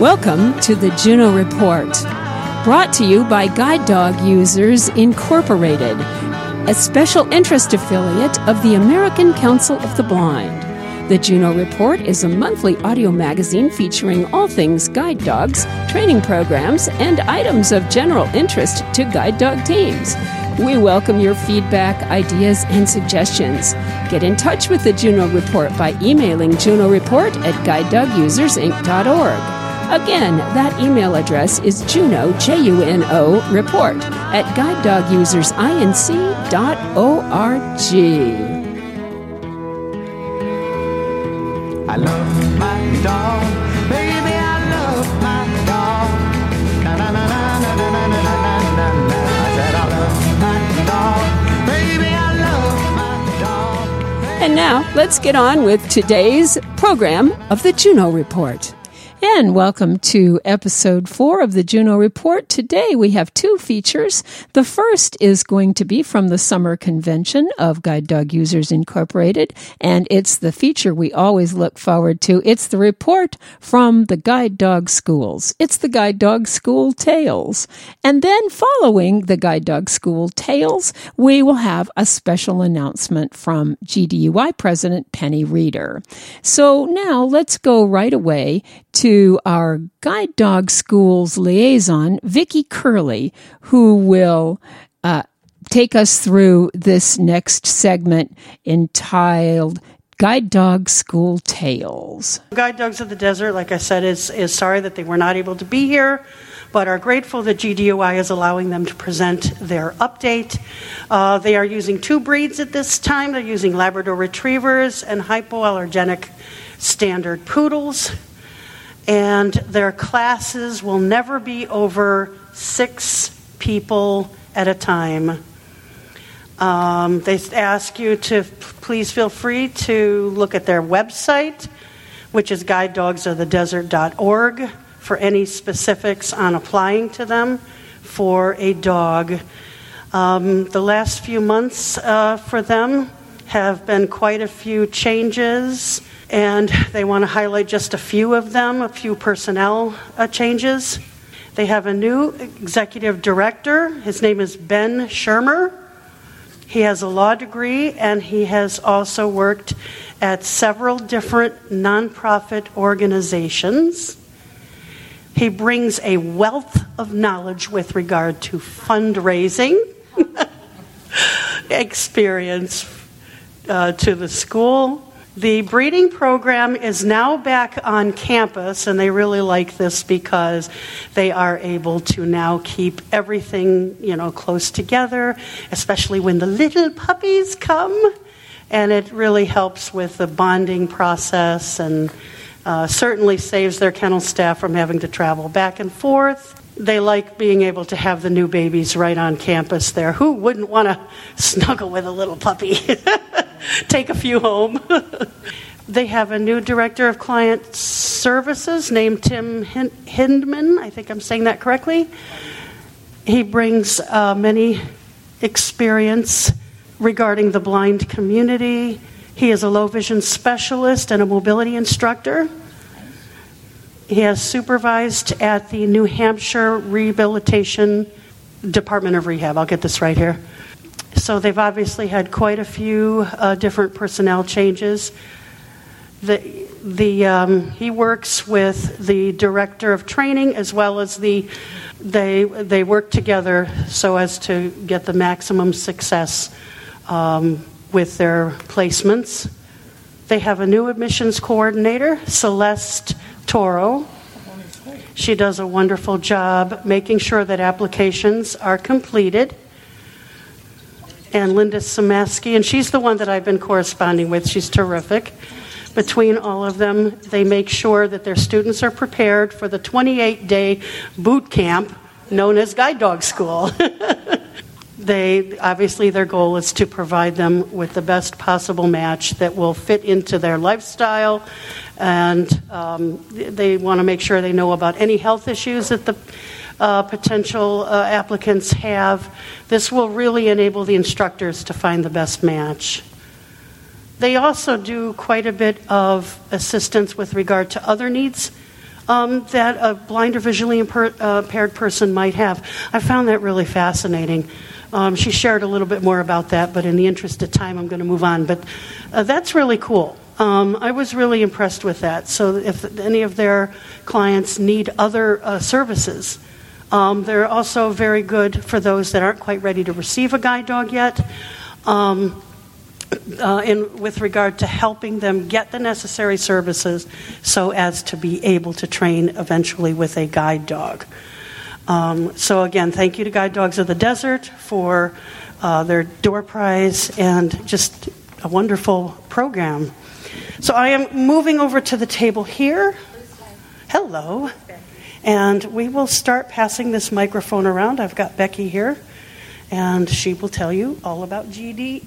Welcome to the Juno Report, brought to you by Guide Dog Users Incorporated, a special interest affiliate of the American Council of the Blind. The Juno Report is a monthly audio magazine featuring all things guide dogs, training programs, and items of general interest to guide dog teams. We welcome your feedback, ideas, and suggestions. Get in touch with the Juno Report by emailing junoreport at guidedogusersinc.org. Again, that email address is Juno, J U N O, report at guidedogusersinc.org. I love my dog, baby, I love my dog. Na na na na na na na na na na. I said I love my dog, baby, I love my dog. And now, let's get on with today's program of the Juno Report. And welcome to episode four of the Juno Report. Today we have two features. The first is going to be from the summer convention of Guide Dog Users Incorporated, and it's the feature we always look forward to. It's the report from the Guide Dog Schools. It's the Guide Dog School Tales. And then following the Guide Dog School Tales, we will have a special announcement from GDUI President Penny Reeder. So now let's go right away to our guide dog schools liaison, Vicki Curley, who will uh, take us through this next segment entitled Guide Dog School Tales. Guide Dogs of the Desert, like I said, is, is sorry that they were not able to be here, but are grateful that GDUI is allowing them to present their update. Uh, they are using two breeds at this time. They're using Labrador Retrievers and hypoallergenic standard poodles and their classes will never be over six people at a time. Um, they ask you to please feel free to look at their website, which is guidedogsofthedesert.org, for any specifics on applying to them for a dog. Um, the last few months uh, for them have been quite a few changes and they want to highlight just a few of them, a few personnel uh, changes. They have a new executive director. His name is Ben Shermer. He has a law degree and he has also worked at several different nonprofit organizations. He brings a wealth of knowledge with regard to fundraising experience uh, to the school. The breeding program is now back on campus, and they really like this because they are able to now keep everything, you know, close together, especially when the little puppies come. And it really helps with the bonding process and uh, certainly saves their kennel staff from having to travel back and forth. They like being able to have the new babies right on campus there. Who wouldn't want to snuggle with a little puppy? Take a few home. they have a new director of client services named Tim Hindman. I think I'm saying that correctly. He brings uh, many experience regarding the blind community. He is a low vision specialist and a mobility instructor. He has supervised at the New Hampshire Rehabilitation Department of Rehab. I'll get this right here. So they've obviously had quite a few uh, different personnel changes. The, the, um, he works with the director of training as well as the they they work together so as to get the maximum success um, with their placements. They have a new admissions coordinator, Celeste Toro. She does a wonderful job making sure that applications are completed. And Linda Samaski, and she's the one that I've been corresponding with. She's terrific. Between all of them, they make sure that their students are prepared for the 28 day boot camp known as Guide Dog School. they obviously their goal is to provide them with the best possible match that will fit into their lifestyle and um, they want to make sure they know about any health issues that the uh, potential uh, applicants have. This will really enable the instructors to find the best match. They also do quite a bit of assistance with regard to other needs um, that a blind or visually uh, impaired person might have. I found that really fascinating. Um, she shared a little bit more about that, but in the interest of time, I'm going to move on. But uh, that's really cool. Um, I was really impressed with that. So, if any of their clients need other uh, services, um, they're also very good for those that aren't quite ready to receive a guide dog yet. Um, uh, in, with regard to helping them get the necessary services so as to be able to train eventually with a guide dog. Um, so, again, thank you to Guide Dogs of the Desert for uh, their door prize and just a wonderful program. So, I am moving over to the table here. Hello. And we will start passing this microphone around. I've got Becky here, and she will tell you all about GD,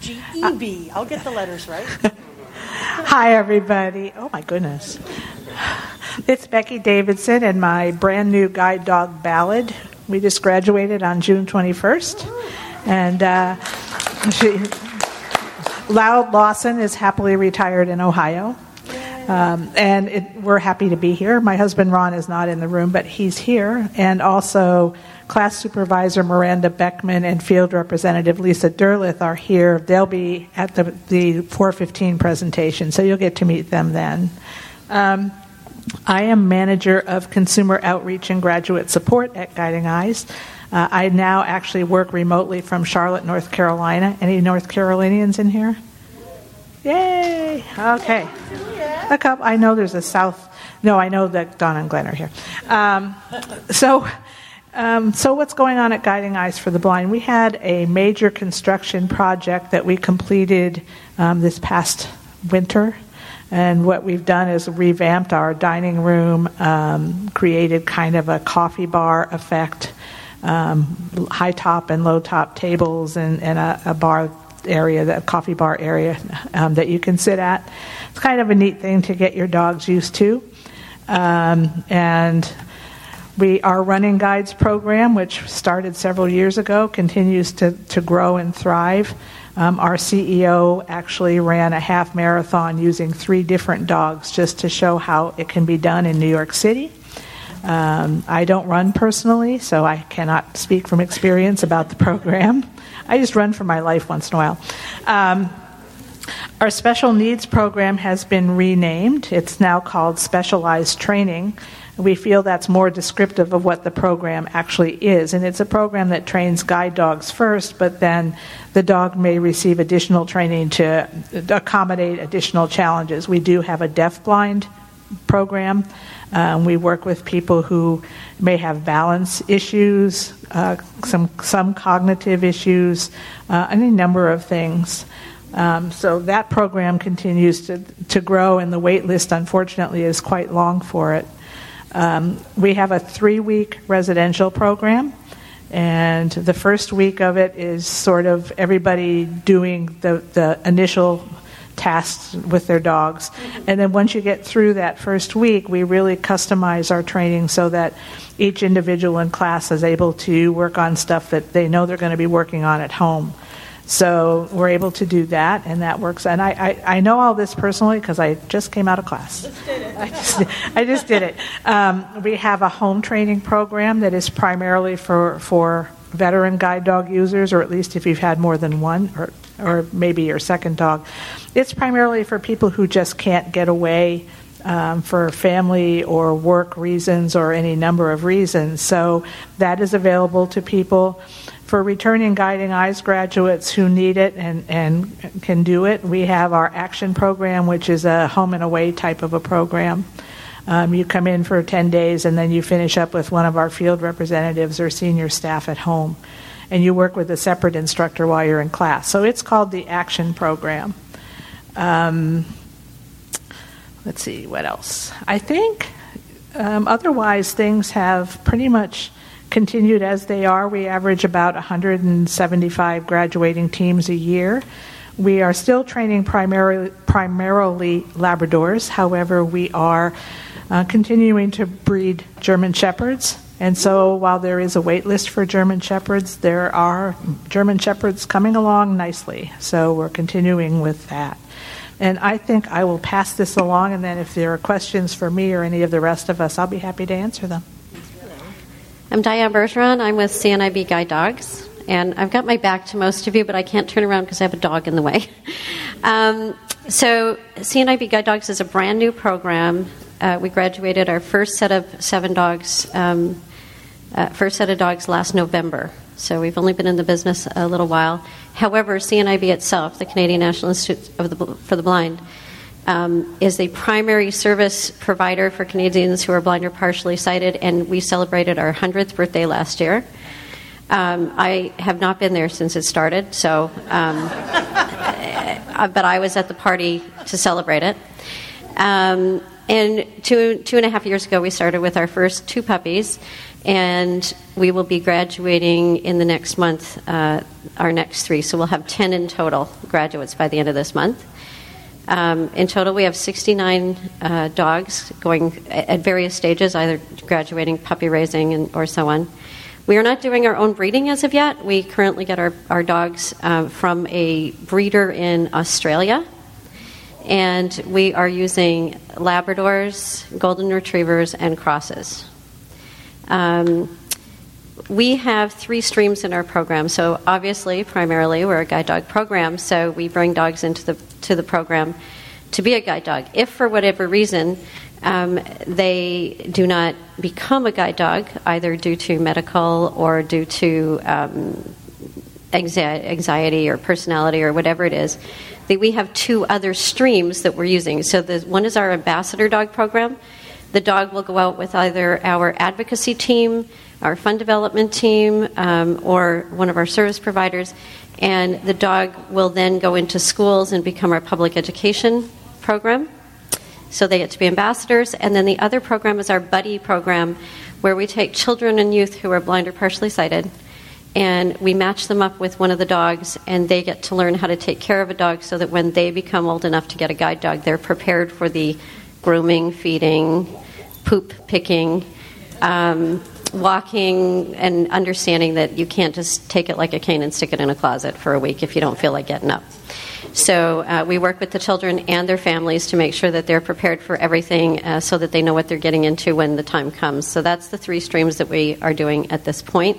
GEB. I'll get the letters right. Hi, everybody. Oh, my goodness. It's Becky Davidson and my brand new guide dog ballad. We just graduated on June 21st. And uh, she, Loud Lawson is happily retired in Ohio. Um, and it, we're happy to be here. My husband Ron is not in the room, but he's here. And also, class supervisor Miranda Beckman and field representative Lisa Derlith are here. They'll be at the, the 415 presentation, so you'll get to meet them then. Um, I am manager of consumer outreach and graduate support at Guiding Eyes. Uh, I now actually work remotely from Charlotte, North Carolina. Any North Carolinians in here? Yay! Okay. A couple. I know there's a South. No, I know that Don and Glenn are here. Um, so. Um, so, what's going on at Guiding Eyes for the Blind? We had a major construction project that we completed um, this past winter. And what we've done is revamped our dining room, um, created kind of a coffee bar effect, um, high top and low top tables, and, and a, a bar area, that coffee bar area um, that you can sit at. It's kind of a neat thing to get your dogs used to. Um, and we our running guides program, which started several years ago, continues to, to grow and thrive. Um, our CEO actually ran a half marathon using three different dogs just to show how it can be done in New York City. Um, I don't run personally, so I cannot speak from experience about the program. I just run for my life once in a while. Um, our special needs program has been renamed. It's now called Specialized Training. We feel that's more descriptive of what the program actually is. And it's a program that trains guide dogs first, but then the dog may receive additional training to accommodate additional challenges. We do have a deaf-blind program. Um, we work with people who may have balance issues, uh, some some cognitive issues, uh, any number of things. Um, so that program continues to, to grow, and the wait list, unfortunately, is quite long for it. Um, we have a three week residential program, and the first week of it is sort of everybody doing the, the initial tasks with their dogs. And then once you get through that first week, we really customize our training so that each individual in class is able to work on stuff that they know they're going to be working on at home. So we're able to do that, and that works. And I, I, I know all this personally because I just came out of class. Just did it. I just, I just did it. Um, we have a home training program that is primarily for, for veteran guide dog users, or at least if you've had more than one, or, or maybe your second dog. It's primarily for people who just can't get away um, for family or work reasons or any number of reasons. So that is available to people. For returning Guiding Eyes graduates who need it and, and can do it, we have our action program, which is a home and away type of a program. Um, you come in for 10 days and then you finish up with one of our field representatives or senior staff at home. And you work with a separate instructor while you're in class. So it's called the Action Program. Um, let's see, what else? I think um, otherwise things have pretty much continued as they are. We average about 175 graduating teams a year. We are still training primarily, primarily Labradors. However, we are uh, continuing to breed German Shepherds. And so, while there is a wait list for German Shepherds, there are German Shepherds coming along nicely. So, we're continuing with that. And I think I will pass this along, and then if there are questions for me or any of the rest of us, I'll be happy to answer them. I'm Diane Bergeron. I'm with CNIB Guide Dogs. And I've got my back to most of you, but I can't turn around because I have a dog in the way. Um, so, CNIB Guide Dogs is a brand new program. Uh, we graduated our first set of seven dogs, um, uh, first set of dogs last November. So, we've only been in the business a little while. However, CNIB itself, the Canadian National Institute the, for the Blind, um, is a primary service provider for Canadians who are blind or partially sighted, and we celebrated our 100th birthday last year. Um, I have not been there since it started, so, um, uh, but I was at the party to celebrate it. Um, and two, two and a half years ago, we started with our first two puppies, and we will be graduating in the next month, uh, our next three. So we'll have 10 in total graduates by the end of this month. Um, in total, we have 69 uh, dogs going at various stages, either graduating, puppy raising, and, or so on. We are not doing our own breeding as of yet. We currently get our, our dogs uh, from a breeder in Australia. And we are using Labradors, Golden Retrievers, and Crosses. Um, we have three streams in our program. So obviously, primarily, we're a guide dog program. So we bring dogs into the to the program to be a guide dog. If for whatever reason um, they do not become a guide dog, either due to medical or due to um, anxiety or personality or whatever it is, that we have two other streams that we're using. So the, one is our ambassador dog program. The dog will go out with either our advocacy team, our fund development team, um, or one of our service providers, and the dog will then go into schools and become our public education program. So they get to be ambassadors. And then the other program is our buddy program, where we take children and youth who are blind or partially sighted and we match them up with one of the dogs, and they get to learn how to take care of a dog so that when they become old enough to get a guide dog, they're prepared for the grooming, feeding, poop picking, um, walking, and understanding that you can't just take it like a cane and stick it in a closet for a week if you don't feel like getting up. So uh, we work with the children and their families to make sure that they're prepared for everything uh, so that they know what they're getting into when the time comes. So that's the three streams that we are doing at this point.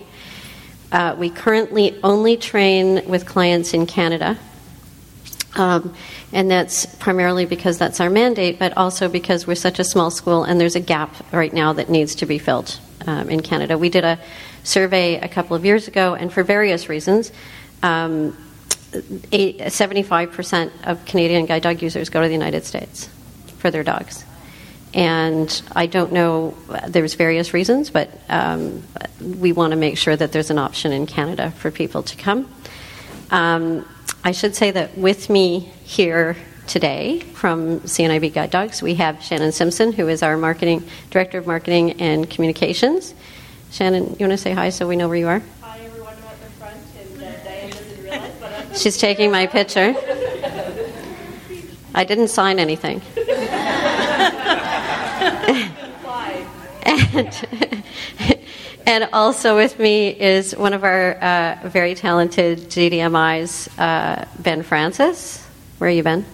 Uh, we currently only train with clients in Canada. Um, and that's primarily because that's our mandate, but also because we're such a small school and there's a gap right now that needs to be filled um, in Canada. We did a survey a couple of years ago, and for various reasons, um, eight, 75% of Canadian guide dog users go to the United States for their dogs and I don't know. There's various reasons, but um, we want to make sure that there's an option in Canada for people to come. Um, I should say that with me here today from CNIB Guide Dogs, we have Shannon Simpson, who is our marketing director of marketing and communications. Shannon, you want to say hi so we know where you are? Hi, everyone. I'm at the front, and uh, Diane doesn't realize, but I'm She's taking my picture. I didn't sign anything. and, and also with me is one of our uh, very talented GDMIs, uh, Ben Francis. Where are you, Ben?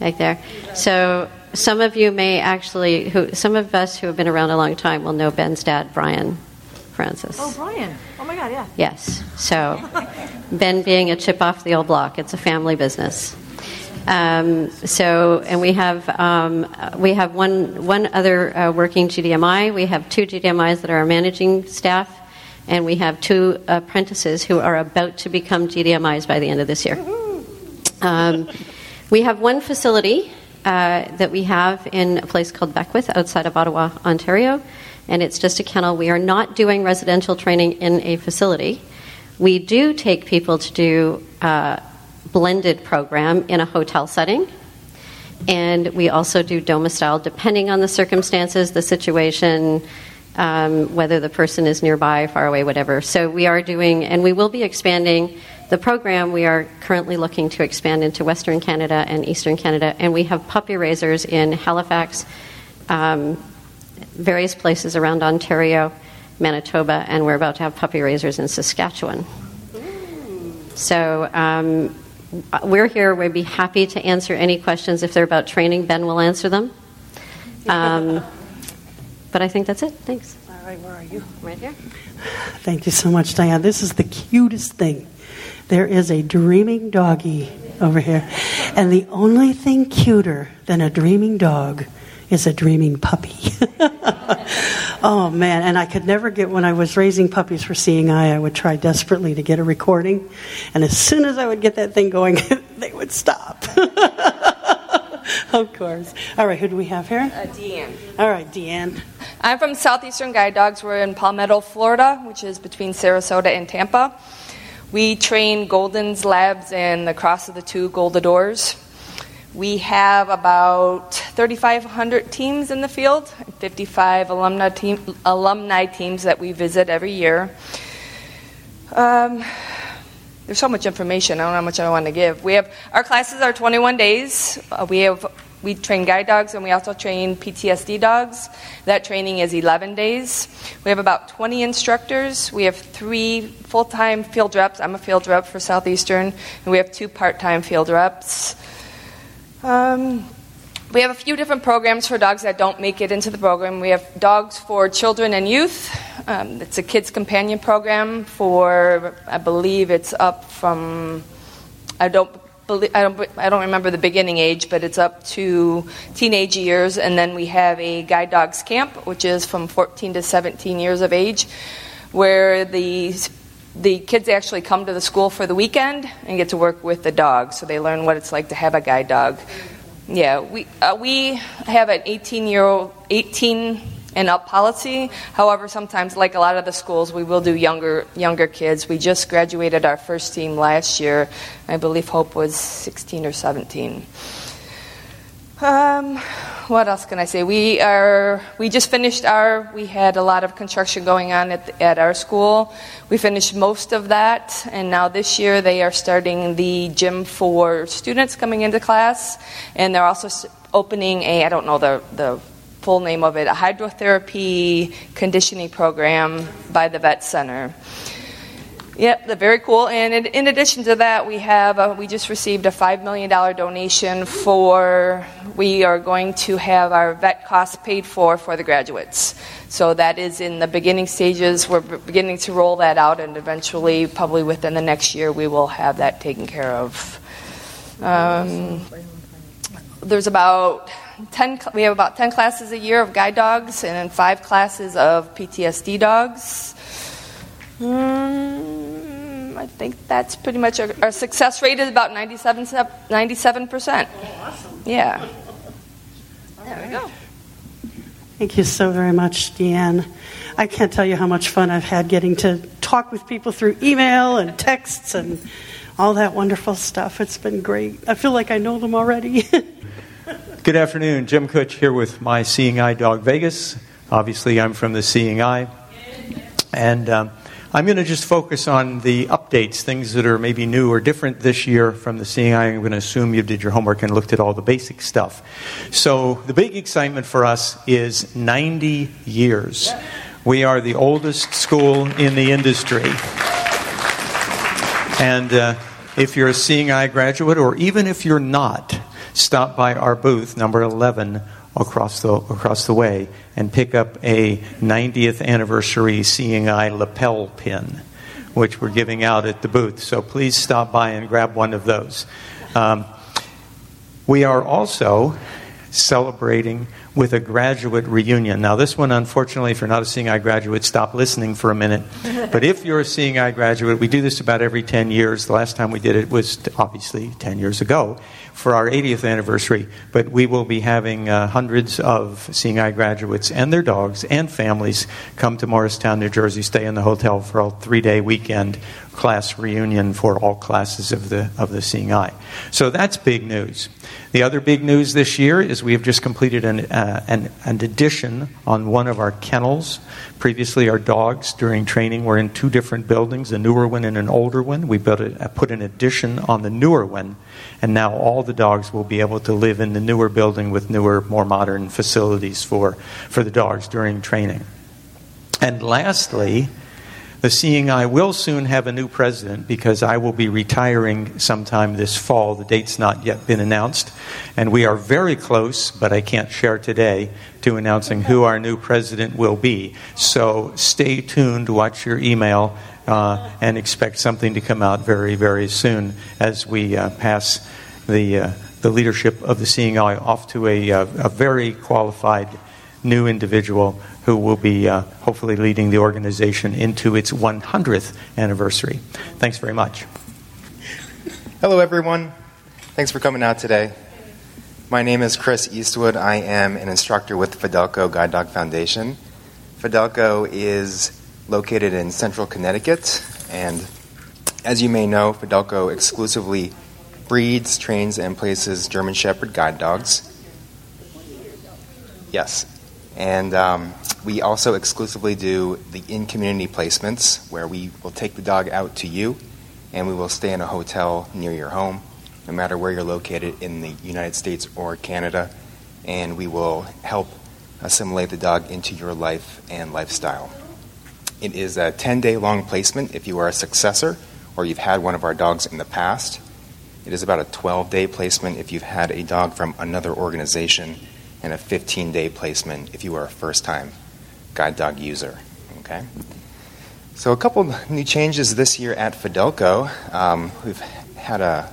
Back there. So some of you may actually, who some of us who have been around a long time will know Ben's dad, Brian Francis. Oh, Brian. Oh, my God, yeah. Yes. So Ben being a chip off the old block, it's a family business. Um, so, and we have um, we have one one other uh, working GDMI. We have two GDMIs that are our managing staff, and we have two apprentices who are about to become GDMIs by the end of this year. Um, we have one facility uh, that we have in a place called Beckwith outside of Ottawa, Ontario, and it's just a kennel. We are not doing residential training in a facility. We do take people to do uh, blended program in a hotel setting. And we also do domicile depending on the circumstances, the situation, um, whether the person is nearby, far away, whatever. So we are doing, and we will be expanding the program. We are currently looking to expand into Western Canada and Eastern Canada, and we have puppy raisers in Halifax, um, various places around Ontario, Manitoba, and we're about to have puppy raisers in Saskatchewan. So um, we're here. We'd be happy to answer any questions. If they're about training, Ben will answer them. Um, but I think that's it. Thanks. All right, where are you? Right here. Thank you so much, Diane. This is the cutest thing. There is a dreaming doggy over here. And the only thing cuter than a dreaming dog is a dreaming puppy. oh, man. And I could never get, when I was raising puppies for Seeing Eye, I would try desperately to get a recording. And as soon as I would get that thing going, they would stop. of course. All right, who do we have here? Uh, Deanne. All right, Deanne. I'm from Southeastern Guide Dogs. We're in Palmetto, Florida, which is between Sarasota and Tampa. We train Goldens, Labs, and the Cross of the Two Goldadors. We have about 3,500 teams in the field, 55 alumni, team, alumni teams that we visit every year. Um, there's so much information. I don't know how much I want to give. We have our classes are 21 days. Uh, we have we train guide dogs and we also train PTSD dogs. That training is 11 days. We have about 20 instructors. We have three full-time field reps. I'm a field rep for Southeastern, and we have two part-time field reps. Um, we have a few different programs for dogs that don't make it into the program. We have dogs for children and youth. Um, it's a kids companion program for, I believe it's up from, I don't I don't, I don't remember the beginning age, but it's up to teenage years. And then we have a guide dogs camp, which is from 14 to 17 years of age, where the the kids actually come to the school for the weekend and get to work with the dog, so they learn what it's like to have a guide dog. Yeah, we uh, we have an 18 year old 18 and up policy. However, sometimes, like a lot of the schools, we will do younger younger kids. We just graduated our first team last year. I believe Hope was 16 or 17. Um, what else can I say? We are we just finished our. We had a lot of construction going on at at our school. We finished most of that, and now this year they are starting the gym for students coming into class, and they're also opening a. I don't know the the full name of it, a hydrotherapy conditioning program by the vet center. Yep, very cool. And in, in addition to that, we have a, we just received a five million dollar donation for. We are going to have our vet costs paid for for the graduates. So that is in the beginning stages. We're beginning to roll that out, and eventually, probably within the next year, we will have that taken care of. Um, there's about 10 we have about 10 classes a year of guide dogs and then five classes of ptsd dogs Mm, I think that's pretty much our, our success rate is about 97, 97%. Oh, awesome. Yeah. There we go. Thank you so very much, Deanne. I can't tell you how much fun I've had getting to talk with people through email and texts and all that wonderful stuff. It's been great. I feel like I know them already. Good afternoon. Jim Kutsch here with my Seeing Eye Dog Vegas. Obviously, I'm from the Seeing Eye. And um, I'm going to just focus on the updates, things that are maybe new or different this year from the Seeing Eye. I'm going to assume you did your homework and looked at all the basic stuff. So, the big excitement for us is 90 years. We are the oldest school in the industry. And uh, if you're a Seeing Eye graduate, or even if you're not, stop by our booth, number 11, across the, across the way, and pick up a 90th anniversary Seeing Eye lapel pin, which we're giving out at the booth. So please stop by and grab one of those. Um, we are also celebrating with a graduate reunion. Now, this one, unfortunately, if you're not a Seeing Eye graduate, stop listening for a minute. But if you're a Seeing Eye graduate, we do this about every 10 years. The last time we did it was obviously 10 years ago for our 80th anniversary. But we will be having uh, hundreds of Seeing Eye graduates and their dogs and families come to Morristown, New Jersey, stay in the hotel for a three day weekend class reunion for all classes of the, of the Seeing Eye. So that's big news. The other big news this year is we have just completed an, uh, an, an addition on one of our kennels. Previously, our dogs during training were in two different buildings, a newer one and an older one. We built a, put an addition on the newer one, and now all the dogs will be able to live in the newer building with newer, more modern facilities for, for the dogs during training. And lastly, The Seeing Eye will soon have a new president because I will be retiring sometime this fall. The date's not yet been announced. And we are very close, but I can't share today, to announcing who our new president will be. So stay tuned, watch your email, uh, and expect something to come out very, very soon as we uh, pass the, uh, the leadership of the Seeing Eye off to a, uh, a very qualified new individual who will be uh, hopefully leading the organization into its 100th anniversary. Thanks very much. Hello, everyone. Thanks for coming out today. My name is Chris Eastwood. I am an instructor with Fidelco Guide Dog Foundation. Fidelco is located in central Connecticut, and as you may know, Fidelco exclusively breeds, trains, and places German Shepherd guide dogs. Yes. And um, we also exclusively do the in community placements where we will take the dog out to you and we will stay in a hotel near your home, no matter where you're located in the United States or Canada, and we will help assimilate the dog into your life and lifestyle. It is a 10 day long placement if you are a successor or you've had one of our dogs in the past. It is about a 12 day placement if you've had a dog from another organization and a 15 day placement if you are a first time guide dog user. Okay? So, a couple new changes this year at Fidelco. Um, we've had a,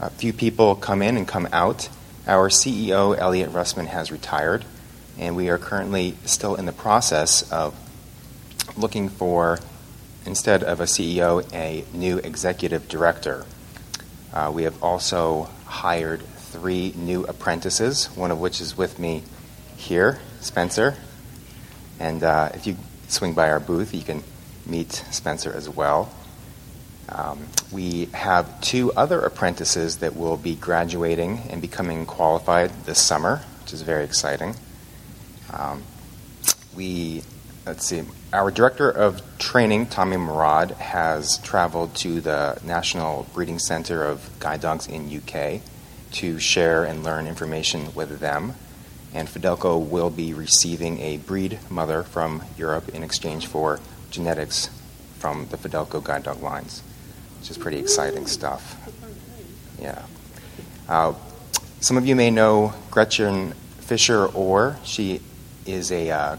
a, few people come in and come out. Our CEO, Elliot Russman, has retired, and we are currently still in the process of looking for, instead of a CEO, a new executive director. Uh, we have also hired three new apprentices, one of which is with me here, Spencer. And uh, if you swing by our booth, you can meet Spencer as well. Um, we have two other apprentices that will be graduating and becoming qualified this summer, which is very exciting. Um, we, let's see, our director of training, Tommy Murad, has traveled to the National Breeding Center of Guide Dogs in UK to share and learn information with them. And Fidelco will be receiving a breed mother from Europe in exchange for genetics from the Fidelco guide dog lines, which is pretty exciting stuff. Yeah. Uh, some of you may know Gretchen Fisher Orr. She is a uh,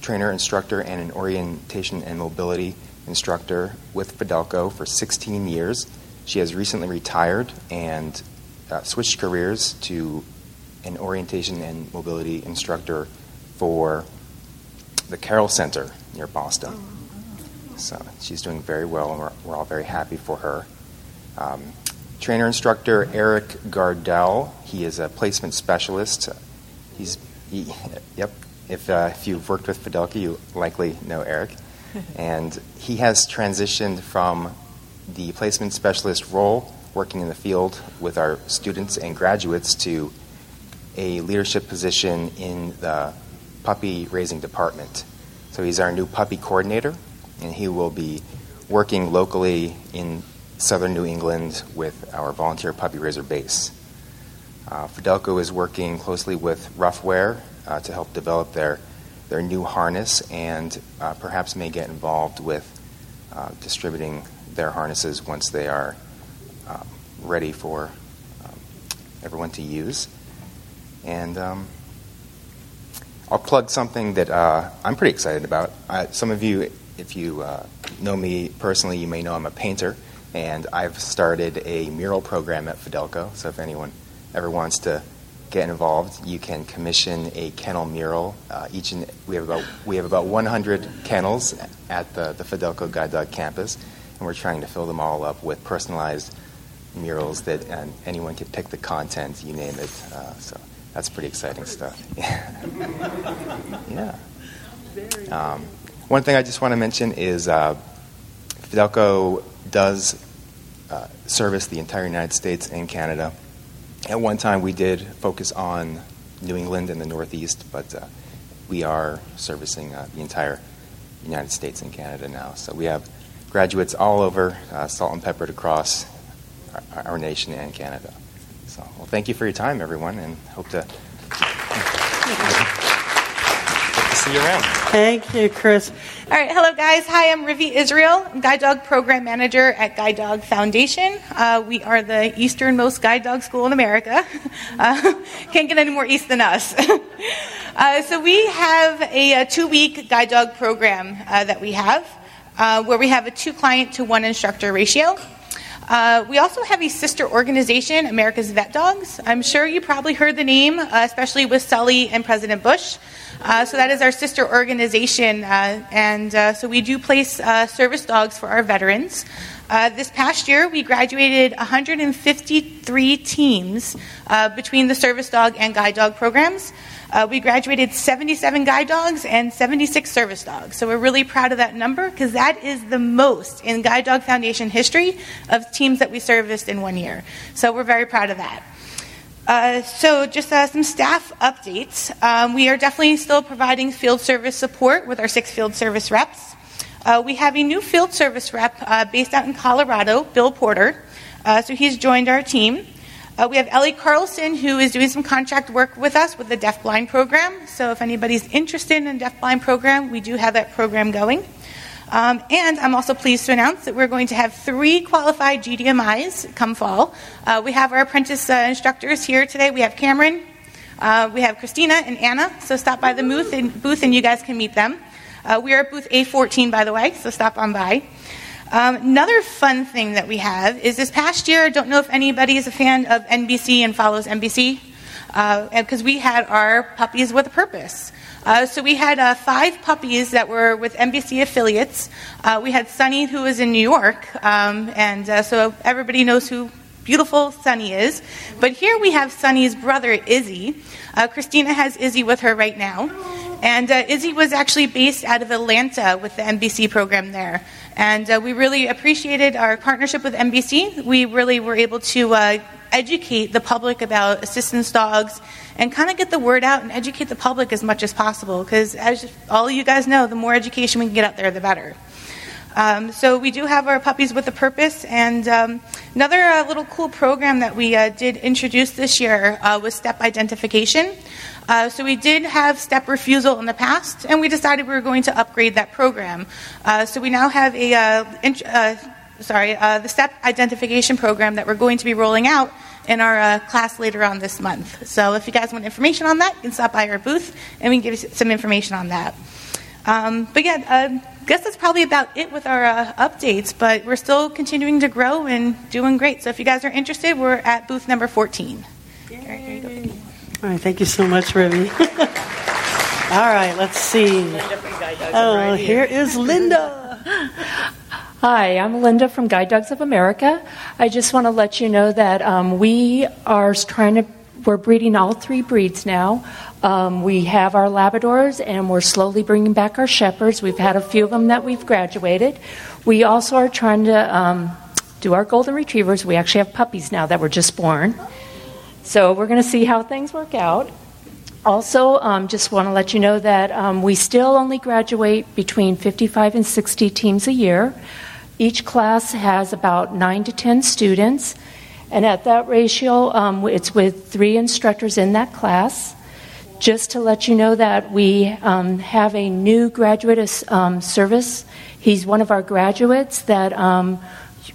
trainer, instructor, and an orientation and mobility instructor with Fidelco for 16 years. She has recently retired and uh, switched careers to an orientation and mobility instructor for the Carroll Center near Boston. So she's doing very well, and we're, we're all very happy for her. Um, trainer instructor Eric Gardell, he is a placement specialist. He's, he, yep, if, uh, if you've worked with Fidelco, you likely know Eric. and he has transitioned from the placement specialist role working in the field with our students and graduates to a leadership position in the puppy raising department. So he's our new puppy coordinator, and he will be working locally in southern New England with our volunteer puppy raiser base. Uh, Fidelco is working closely with Ruffwear uh, to help develop their, their new harness and uh, perhaps may get involved with uh, distributing their harnesses once they are um, ready for um, everyone to use. And um, I'll plug something that uh, I'm pretty excited about. some of you, if you uh, know me personally, you may know I'm a painter, and I've started a mural program at Fidelco. So if anyone ever wants to get involved, you can commission a kennel mural. Uh, each and, we have about we have about 100 kennels at the the Fidelco Guide Dog campus, and we're trying to fill them all up with personalized murals that and anyone can pick the content, you name it. Uh, so that's pretty exciting stuff. yeah. Um, one thing I just want to mention is uh, Fidelco does uh, service the entire United States and Canada. At one time, we did focus on New England and the Northeast, but uh, we are servicing uh, the entire United States and Canada now. So we have graduates all over, uh, salt and peppered across our, our, nation and Canada. So, well, thank you for your time, everyone, and hope to, hope to see you around. Thank you, Chris. All right, hello guys. Hi, I'm Rivi Israel. I'm Guide Dog Program Manager at Guide Dog Foundation. Uh, we are the easternmost guide dog school in America. Uh, can't get any more east than us. uh, so we have a, a two-week guide dog program uh, that we have, uh, where we have a two-client to one instructor ratio. Uh, we also have a sister organization, America's Vet Dogs. I'm sure you probably heard the name, uh, especially with Sully and President Bush. Uh, so that is our sister organization, uh, and uh, so we do place service dogs for our veterans. this past year, we graduated 153 teams between the service dog and guide dog programs. Uh, we graduated 77 guide dogs and 76 service dogs. So we're really proud of that number because that is the most in Guide Dog Foundation history of teams that we serviced in one year. So we're very proud of that. Uh, so, just uh, some staff updates. Um, we are definitely still providing field service support with our six field service reps. Uh, we have a new field service rep uh, based out in Colorado, Bill Porter. Uh, so, he's joined our team. Uh, we have Ellie Carlson, who is doing some contract work with us with the Deafblind program. So if anybody's interested in a Deaf Blind program, we do have that program going. Um, and I'm also pleased to announce that we're going to have three qualified GDMIs come fall. Uh, we have our apprentice uh, instructors here today. We have Cameron, uh, we have Christina and Anna. So stop by the booth and, booth and you guys can meet them. Uh, we are at booth A14, by the way, so stop on by. Um, another fun thing that we have is this past year, I don't know if anybody is a fan of NBC and follows NBC, because uh, we had our Puppies with a Purpose. Uh, so we had uh, five puppies that were with NBC affiliates. Uh, we had Sunny, who was in New York, um, and uh, so everybody knows who beautiful Sunny is. But here we have Sunny's brother, Izzy. Uh, Christina has Izzy with her right now. And Izzy was actually based out of Atlanta with the NBC program there. And uh, we really appreciated our partnership with NBC. We really were able to uh, educate the public about assistance dogs and kind of get the word out and educate the public as much as possible. Because as all of you guys know, the more education we can get out there, the better. Um, so we do have our puppies with a purpose, and um, another uh, little cool program that we uh, did introduce this year uh, was step identification. Uh, so we did have step refusal in the past, and we decided we were going to upgrade that program. Uh, so we now have a uh, int- sorry the step identification program that we're going to be rolling out in our class later on this month. So if you guys want information on that, you can stop by our booth, and we can give you some information on that. Um, but yeah, I guess that's probably about it with our updates. But we're still continuing to grow and doing great. So if you guys are interested, we're at booth number 14. All right, thank you so much, Ruby. All right, let's see. Oh, here is Linda. Hi, I'm Linda from Guide Dogs of America. I just want to let you know that um, we are trying to, we're breeding all three breeds now. Um, we have our Labradors and we're slowly bringing back our Shepherds. We've had a few of them that we've graduated. We also are trying to um, do our Golden Retrievers. We actually have puppies now that were just born. So we're going to see how things work out. Also, um, just want to let you know that um, we still only graduate between 55 and 60 teams a year. Each class has about 9 to 10 students, and at that ratio, um, it's with three instructors in that class. Just to let you know that we um, have a new graduate um, service. He's one of our graduates that um,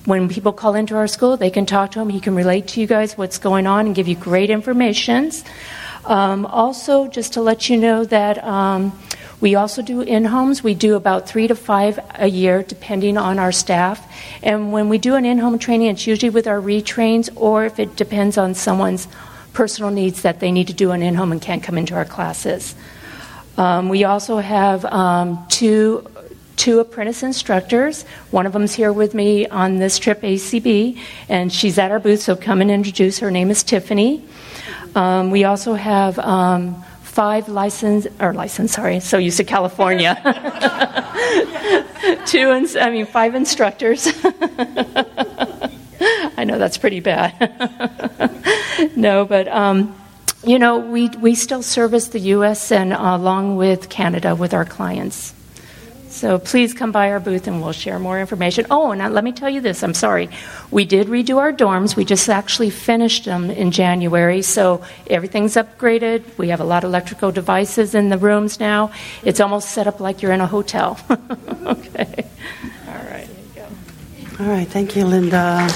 when people call into our school, they can talk to him. He can relate to you guys what's going on and give you great information. Um, also, just to let you know that um, we also do in homes. We do about three to five a year, depending on our staff. And when we do an in home training, it's usually with our retrains, or if it depends on someone's personal needs that they need to do an in home and can't come into our classes. Um, we also have um, two two apprentice instructors. One of them's here with me on this trip, ACB, and she's at our booth, so come and introduce her. name is Tiffany. Um, we also have um, five license or license, sorry, so used to California. Two, ins- I mean, five instructors. I know that's pretty bad. no, but. Um, you know, we, we still service the U.S. and uh, along with Canada with our clients. So please come by our booth and we'll share more information. Oh, and uh, let me tell you this I'm sorry. We did redo our dorms. We just actually finished them in January. So everything's upgraded. We have a lot of electrical devices in the rooms now. It's almost set up like you're in a hotel. okay. All right. All right, thank you, Linda.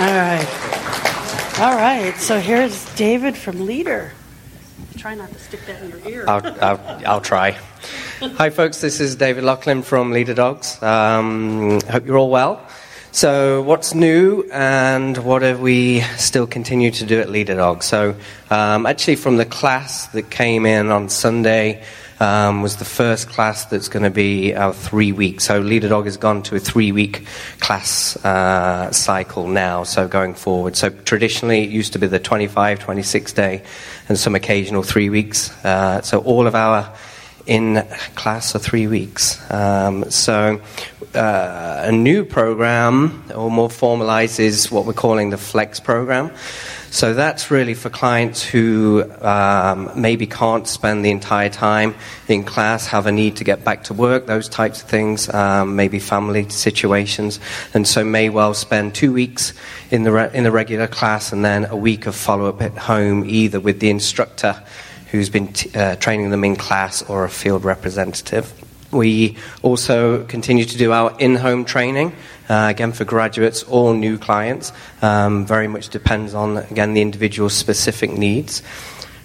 All right. All right, so here's David from Leader. Try not to stick that in your ear. I'll, I'll, I'll try. Hi, folks. This is David Lachlan from Leader Dogs. Um, hope you're all well. So, what's new and what have we still continue to do at Leader Dog? So, um, actually, from the class that came in on Sunday, um, was the first class that's going to be our three week. So Leader Dog has gone to a three week class uh, cycle now, so going forward. So traditionally it used to be the 25, 26 day and some occasional three weeks. Uh, so all of our in class for three weeks. Um, so uh, a new program, or more formalized, is what we're calling the Flex program. So that's really for clients who um, maybe can't spend the entire time in class, have a need to get back to work, those types of things, um, maybe family situations, and so may well spend two weeks in the re- in the regular class and then a week of follow up at home, either with the instructor who's been t- uh, training them in class or a field representative. We also continue to do our in home training, uh, again for graduates or new clients. Um, very much depends on, again, the individual's specific needs.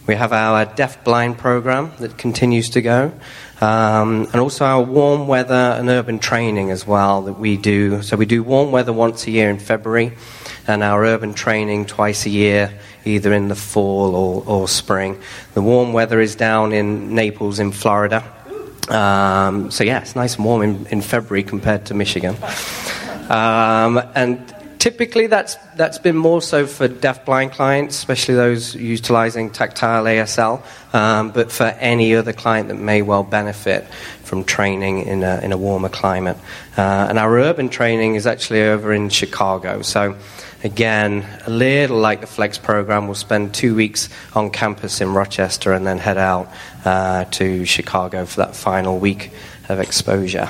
We have our deaf blind program that continues to go. Um, and also our warm weather and urban training as well that we do. So we do warm weather once a year in February and our urban training twice a year, either in the fall or, or spring. The warm weather is down in Naples in Florida. Um, so yeah, it's nice and warm in, in February compared to Michigan. Um, and typically that's, that's been more so for deaf-blind clients, especially those utilizing tactile ASL, um, but for any other client that may well benefit from training in a, in a warmer climate. Uh, and our urban training is actually over in Chicago. So again, a little like the Flex program, we'll spend two weeks on campus in Rochester and then head out uh, to Chicago for that final week of exposure.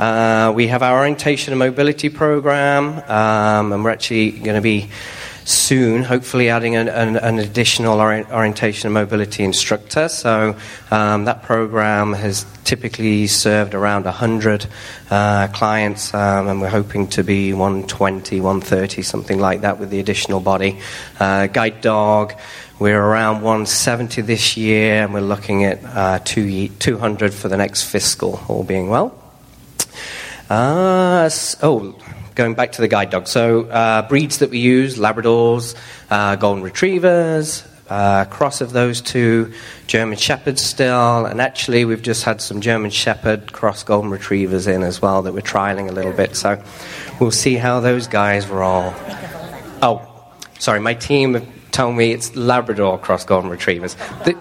Uh, we have our orientation and mobility program, um, and we're actually going to be soon, hopefully, adding an, an, an additional orientation and mobility instructor. So um, that program has typically served around 100 uh, clients, um, and we're hoping to be 120, 130, something like that with the additional body. Uh, guide dog. We're around 170 this year, and we're looking at uh, 200 for the next fiscal, all being well. Uh, oh, going back to the guide dog. So, uh, breeds that we use Labradors, uh, Golden Retrievers, uh, cross of those two, German Shepherds still, and actually we've just had some German Shepherd cross Golden Retrievers in as well that we're trialing a little bit. So, we'll see how those guys roll. Oh, sorry, my team told me it's Labrador cross Golden Retrievers. They,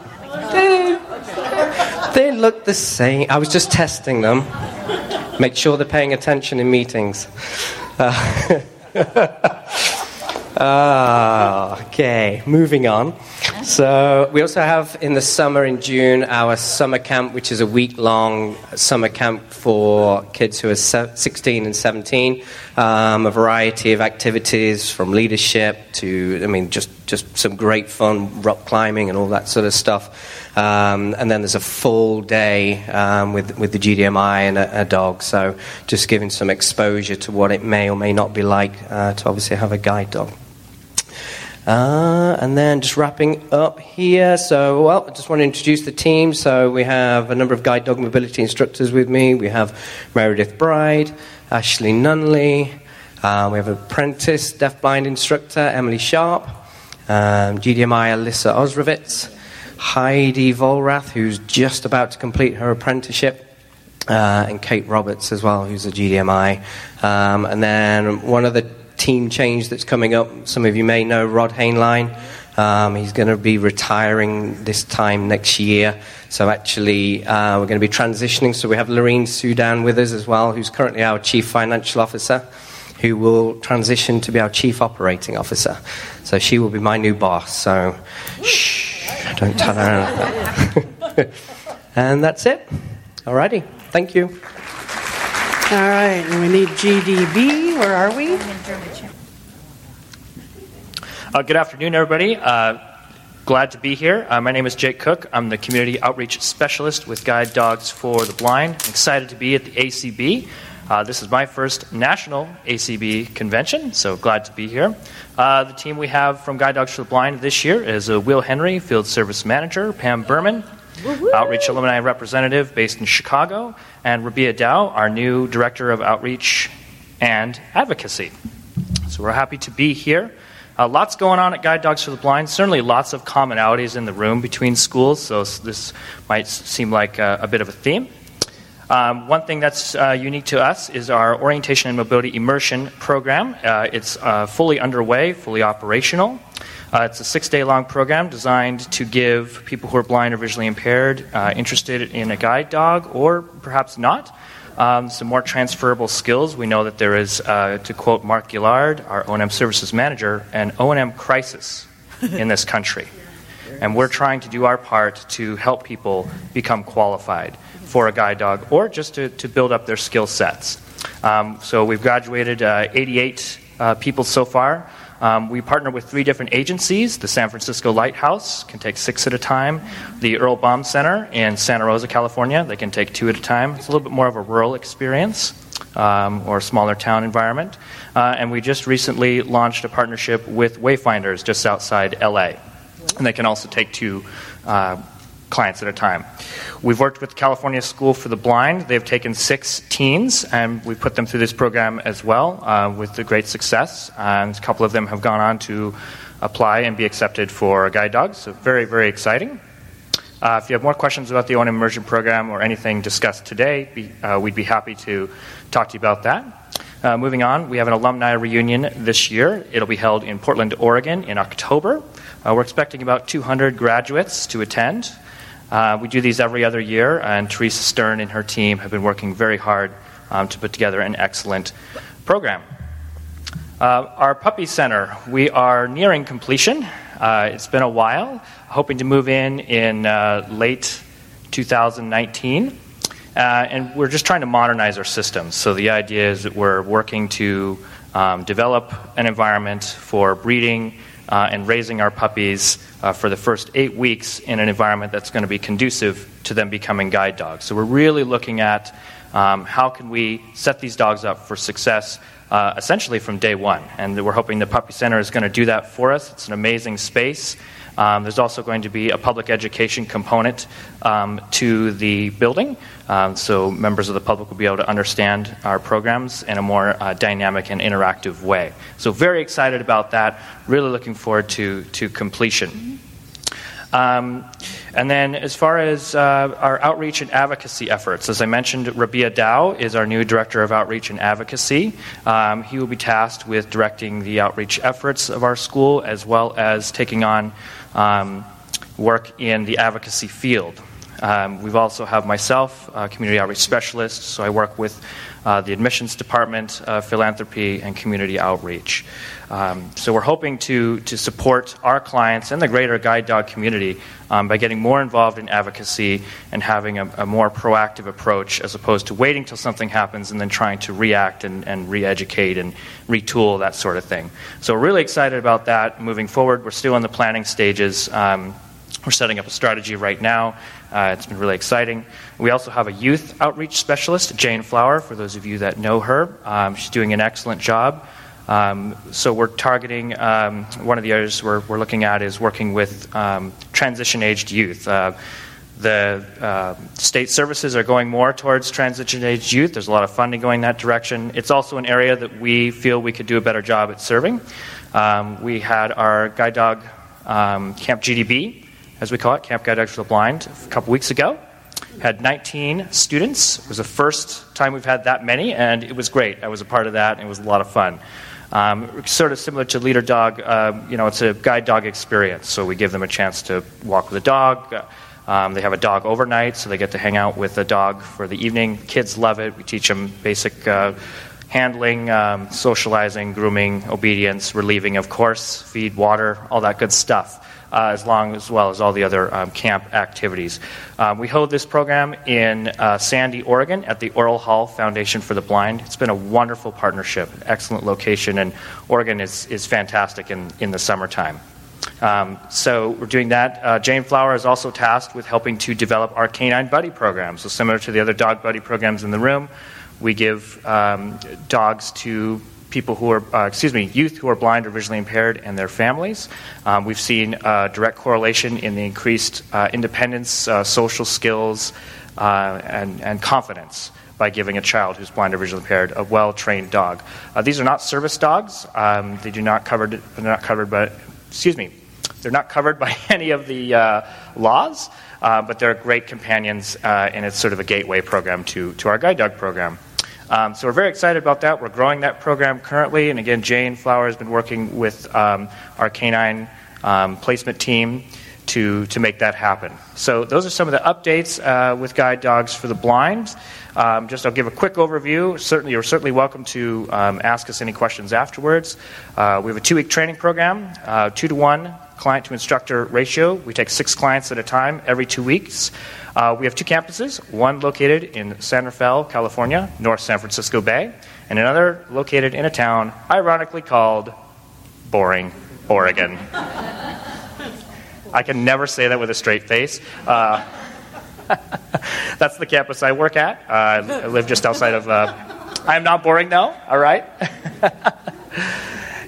they look the same. I was just testing them. Make sure they're paying attention in meetings. Uh, ah, okay, moving on. So, we also have in the summer in June our summer camp, which is a week long summer camp for kids who are 16 and 17. Um, a variety of activities from leadership to, I mean, just, just some great fun, rock climbing and all that sort of stuff. Um, and then there's a full day um, with, with the GDMI and a, a, dog. So just giving some exposure to what it may or may not be like uh, to obviously have a guide dog. Uh, and then just wrapping up here. So, well, I just want to introduce the team. So, we have a number of guide dog mobility instructors with me. We have Meredith Bride, Ashley Nunley. Uh, we have an apprentice deafblind instructor, Emily Sharp. Um, GDMI Alyssa Osrovitz. Heidi Volrath, who's just about to complete her apprenticeship. Uh, and Kate Roberts as well, who's a GDMI. Um, and then one of the team change that's coming up, some of you may know Rod Haneline. Um, he's going to be retiring this time next year. So actually, uh, we're going to be transitioning. So we have Lorene Sudan with us as well, who's currently our chief financial officer, who will transition to be our chief operating officer. So she will be my new boss. So shh. Don't tell her. and that's it. Alrighty. Thank you. All right, and we need GDB. Where are we? Uh, good afternoon, everybody. Uh, glad to be here. Uh, my name is Jake Cook. I'm the Community Outreach Specialist with Guide Dogs for the Blind. I'm excited to be at the ACB. Uh, this is my first national ACB convention, so glad to be here. Uh, the team we have from Guide Dogs for the Blind this year is uh, Will Henry, Field Service Manager, Pam Berman, Outreach Alumni Representative based in Chicago, and Rabih Dow, our new Director of Outreach and Advocacy. So we're happy to be here. Uh, lots going on at Guide Dogs for the Blind. Certainly, lots of commonalities in the room between schools, so this might seem like a, a bit of a theme. Um, one thing that's uh, unique to us is our orientation and mobility immersion program. Uh, it's uh, fully underway, fully operational. Uh, it's a six day long program designed to give people who are blind or visually impaired, uh, interested in a guide dog, or perhaps not, um, some more transferable skills. We know that there is, uh, to quote Mark Gillard, our O&M services manager, an O&M crisis in this country. And we're trying to do our part to help people become qualified for a guide dog or just to, to build up their skill sets. Um, so we've graduated uh, 88 uh, people so far. Um, we partner with three different agencies. The San Francisco Lighthouse can take six at a time. The Earl Baum Center in Santa Rosa, California, they can take two at a time. It's a little bit more of a rural experience um, or a smaller town environment. Uh, and we just recently launched a partnership with Wayfinders just outside LA. And they can also take two uh, clients at a time. We've worked with California School for the Blind. They've taken six teens, and we put them through this program as well uh, with great success. And a couple of them have gone on to apply and be accepted for guide dogs. So very, very exciting. Uh, if you have more questions about the O&M immersion program or anything discussed today, be, uh, we'd be happy to talk to you about that. Uh, moving on, we have an alumni reunion this year. It'll be held in Portland, Oregon in October. Uh, we're expecting about 200 graduates to attend. Uh, we do these every other year, and Teresa Stern and her team have been working very hard um, to put together an excellent program. Uh, our puppy center, we are nearing completion. Uh, it's been a while, hoping to move in in uh, late 2019. Uh, and we're just trying to modernize our systems. So the idea is that we're working to um, develop an environment for breeding uh, and raising our puppies uh, for the first eight weeks in an environment that's going to be conducive to them becoming guide dogs. So we're really looking at um, how can we set these dogs up for success uh, essentially from day one. And we're hoping the Puppy Center is going to do that for us. It's an amazing space. Um, there's also going to be a public education component um, to the building, um, so members of the public will be able to understand our programs in a more uh, dynamic and interactive way. So, very excited about that. Really looking forward to, to completion. Um, and then, as far as uh, our outreach and advocacy efforts, as I mentioned, Rabih Dow is our new Director of Outreach and Advocacy. Um, he will be tasked with directing the outreach efforts of our school as well as taking on um, work in the advocacy field. Um, we also have myself, a community outreach specialist, so I work with uh, the admissions department, uh, philanthropy, and community outreach. Um, so we're hoping to, to support our clients and the greater guide dog community um, by getting more involved in advocacy and having a, a, more proactive approach as opposed to waiting till something happens and then trying to react and, and re educate and retool, that sort of thing. So we're really excited about that moving forward. We're still in the planning stages. Um, we're setting up a strategy right now. Uh, it's been really exciting. We also have a youth outreach specialist, Jane Flower, for those of you that know her. Um, she's doing an excellent job. Um, so we're targeting um, one of the areas we're, we're, looking at is working with um, transition aged youth. Uh, the uh, state services are going more towards transition aged youth. There's a lot of funding going that direction. It's also an area that we feel we could do a better job at serving. Um, we had our guide dog um, Camp GDB, as we call it, Camp Guide Dogs for the Blind, a couple weeks ago. Had 19 students. It was the first time we've had that many, and it was great. I was a part of that, and it was a lot of fun. Um, sort of similar to Leader Dog, uh, you know, it's a guide dog experience. So we give them a chance to walk with a dog. Um, they have a dog overnight, so they get to hang out with a dog for the evening. Kids love it. We teach them basic uh, handling, um, socializing, grooming, obedience, relieving, of course, feed, water, all that good stuff. Uh, as long as well as all the other um, camp activities. Um, we hold this program in uh, Sandy, Oregon, at the Oral Hull Foundation for the Blind. It's been a wonderful partnership, excellent location, and Oregon is, is fantastic in, in the summertime. Um, so we're doing that. Uh, Jane Flower is also tasked with helping to develop our canine buddy program. So similar to the other dog buddy programs in the room, we give um, dogs to people who are, uh, excuse me, youth who are blind or visually impaired and their families. Um, we've seen a direct correlation in the increased uh, independence, uh, social skills, uh, and, and confidence by giving a child who's blind or visually impaired a well-trained dog. Uh, these are not service dogs. Um, they do not covered. They're not covered by. Excuse me. They're not covered by any of the uh, laws, uh, but they're great companions, uh, and it's sort of a gateway program to, to our guide dog program. Um, so we're very excited about that. We're growing that program currently, and again, Jane Flower has been working with um, our canine um, placement team to, to make that happen. So those are some of the updates uh, with guide dogs for the blind. Um, just I'll give a quick overview. Certainly, you're certainly welcome to um, ask us any questions afterwards. Uh, we have a two-week training program, uh, two to one client to instructor ratio. We take six clients at a time every two weeks. Uh, we have two campuses, one located in San Rafael, California, North San Francisco Bay, and another located in a town ironically called Boring, Oregon. I can never say that with a straight face. Uh, that's the campus I work at. Uh, I live just outside of. Uh, I'm not boring, though, all right?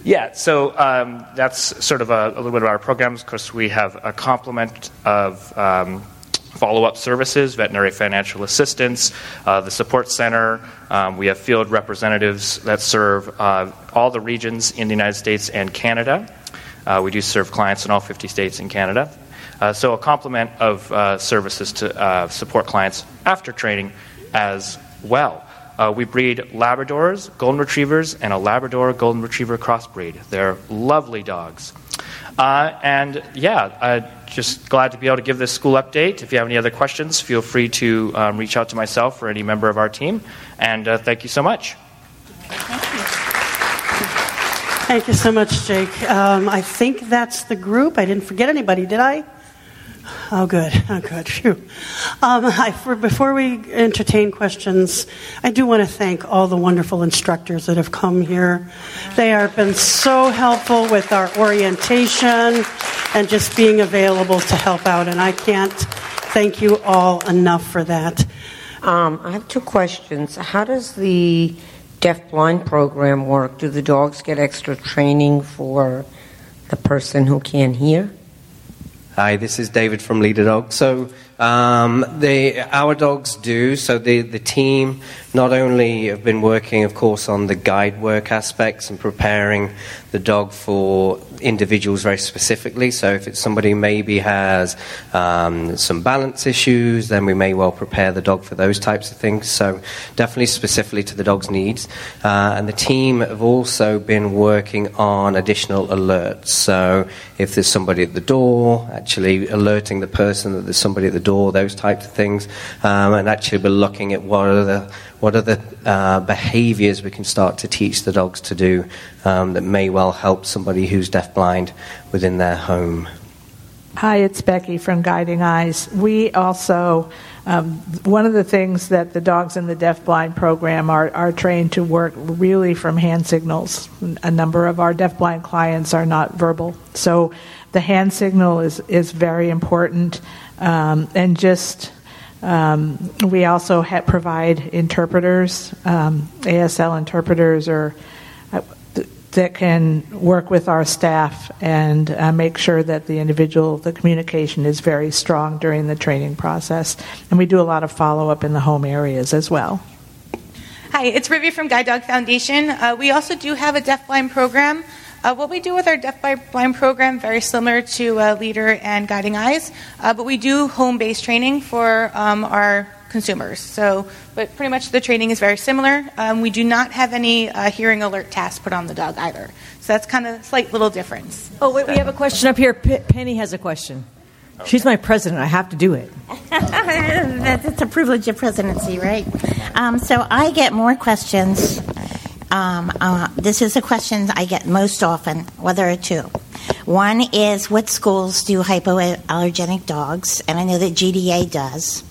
Yeah, so um, that's sort of a, a, little bit of our programs. Of course, we have a complement of um, follow up services, veterinary financial assistance, uh, the support center. Um, we have field representatives that serve uh, all the regions in the United States and Canada. Uh, we do serve clients in all 50 states in Canada. Uh, so, a complement of uh, services to uh, support clients after training as well. Uh, we breed Labradors, Golden Retrievers, and a Labrador Golden Retriever crossbreed. They're lovely dogs. Uh, and yeah, uh, just glad to be able to give this school update. If you have any other questions, feel free to um, reach out to myself or any member of our team. And uh, thank you so much. Thank you so much, Jake. Um, I think that's the group. I didn't forget anybody, did I? Oh, good. Oh, good. Phew. Um, I, for, before we entertain questions, I do want to thank all the wonderful instructors that have come here. They have been so helpful with our orientation and just being available to help out, and I can't thank you all enough for that. Um, I have two questions. How does the deaf-blind program work? Do the dogs get extra training for the person who can't hear? Hi, this is David from Leader Dog. So, um, the, our dogs do. So, the, the team not only have been working, of course, on the guide work aspects and preparing the dog for individuals very specifically. So, if it's somebody maybe has um, some balance issues, then we may well prepare the dog for those types of things. So, definitely specifically to the dog's needs. Uh, and the team have also been working on additional alerts. So, if there's somebody at the door, actually alerting the person that there's somebody at the door, those types of things. Um, and actually, we're looking at what are the what are the uh, behaviors we can start to teach the dogs to do um, that may well help somebody who's deafblind within their home? Hi, it's Becky from Guiding Eyes. We also, um, one of the things that the dogs in the deafblind program are, are trained to work really from hand signals. A number of our deafblind clients are not verbal. So the hand signal is, is very important. Um, and just um, we also ha- provide interpreters, um, ASL interpreters, or uh, th- that can work with our staff and uh, make sure that the individual, the communication is very strong during the training process. And we do a lot of follow up in the home areas as well. Hi, it's Rivi from Guide Dog Foundation. Uh, we also do have a deafblind program. Uh, what we do with our deaf by blind program very similar to uh, Leader and Guiding Eyes, uh, but we do home-based training for um, our consumers. So, but pretty much the training is very similar. Um, we do not have any uh, hearing alert tasks put on the dog either. So that's kind of a slight little difference. Oh, wait, we have a question up here. P- Penny has a question. She's my president. I have to do it. That's a privilege of presidency, right? Um, so I get more questions um, uh, this is a question I get most often, whether or two. One is what schools do hypoallergenic dogs, and I know that GDA does.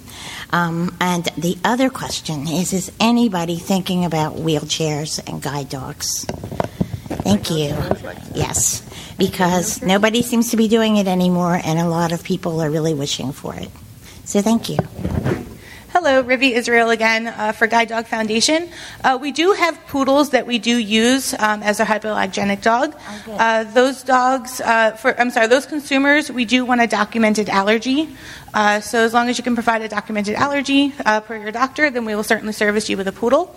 Um, and the other question is Is anybody thinking about wheelchairs and guide dogs? Thank you. Yes, because nobody seems to be doing it anymore, and a lot of people are really wishing for it. So thank you. Hello, Rivi Israel again uh, for Guide Dog Foundation. Uh, we do have poodles that we do use um, as a hypoallergenic dog. Uh, those dogs, uh, for I'm sorry, those consumers, we do want a documented allergy. Uh, so as long as you can provide a documented allergy uh, per your doctor, then we will certainly service you with a poodle.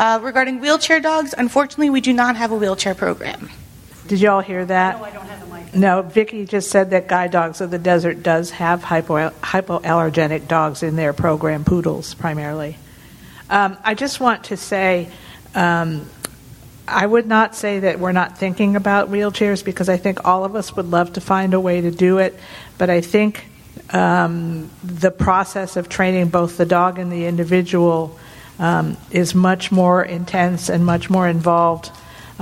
regarding wheelchair dogs, unfortunately, we do not have a wheelchair program. Did you all hear that? No, I don't have the mic. No, Vicki just said that Guide Dogs of the Desert does have hypo, hypoallergenic dogs in their program, poodles primarily. Um, I just want to say, um, I would not say that we're not thinking about wheelchairs because I think all of us would love to find a way to do it, but I think um, the process of training both the dog and the individual um, is much more intense and much more involved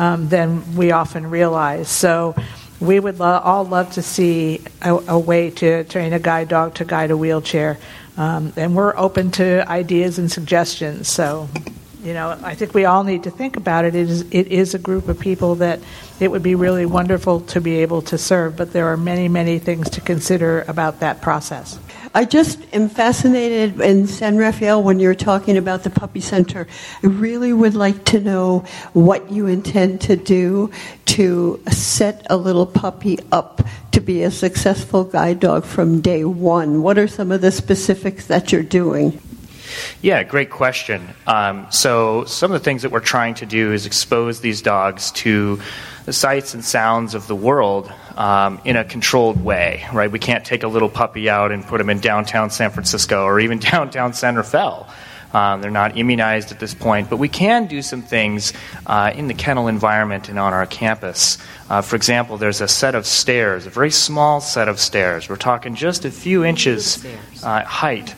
um, than we often realize. So we would lo- all love to see a, a, way to train a guide dog to guide a wheelchair. Um, and we're open to ideas and suggestions. So, you know, I think we all need to think about it. It is, it is a group of people that it would be really wonderful to be able to serve, but there are many, many things to consider about that process. I just am fascinated in San Rafael when you're talking about the puppy center. I really would like to know what you intend to do to set a little puppy up to be a successful guide dog from day one. What are some of the specifics that you're doing? Yeah, great question. Um, so, some of the things that we're trying to do is expose these dogs to the sights and sounds of the world um, in a controlled way, right? We can't take a little puppy out and put him in downtown San Francisco or even downtown San Rafael. Um, they're not immunized at this point, but we can do some things uh, in the kennel environment and on our campus. Uh, for example, there's a set of stairs, a very small set of stairs. We're talking just a few inches uh, height.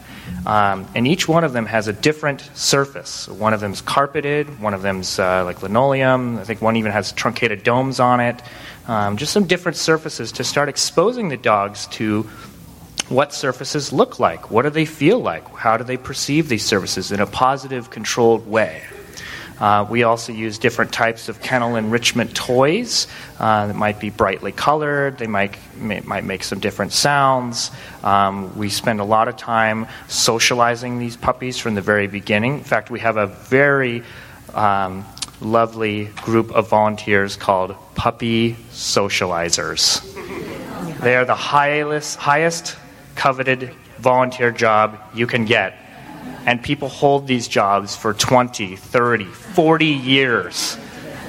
Um, and each one of them has a different surface. One of them's carpeted, one of them's uh, like linoleum. I think one even has truncated domes on it. Um, just some different surfaces to start exposing the dogs to what surfaces look like. What do they feel like? How do they perceive these surfaces in a positive, controlled way? Uh, we also use different types of kennel enrichment toys uh, that might be brightly colored. They might may, might make some different sounds. Um, we spend a lot of time socializing these puppies from the very beginning. In fact, we have a very um, lovely group of volunteers called Puppy Socializers. They are the highest, highest coveted volunteer job you can get and people hold these jobs for 20, 30, 40 years.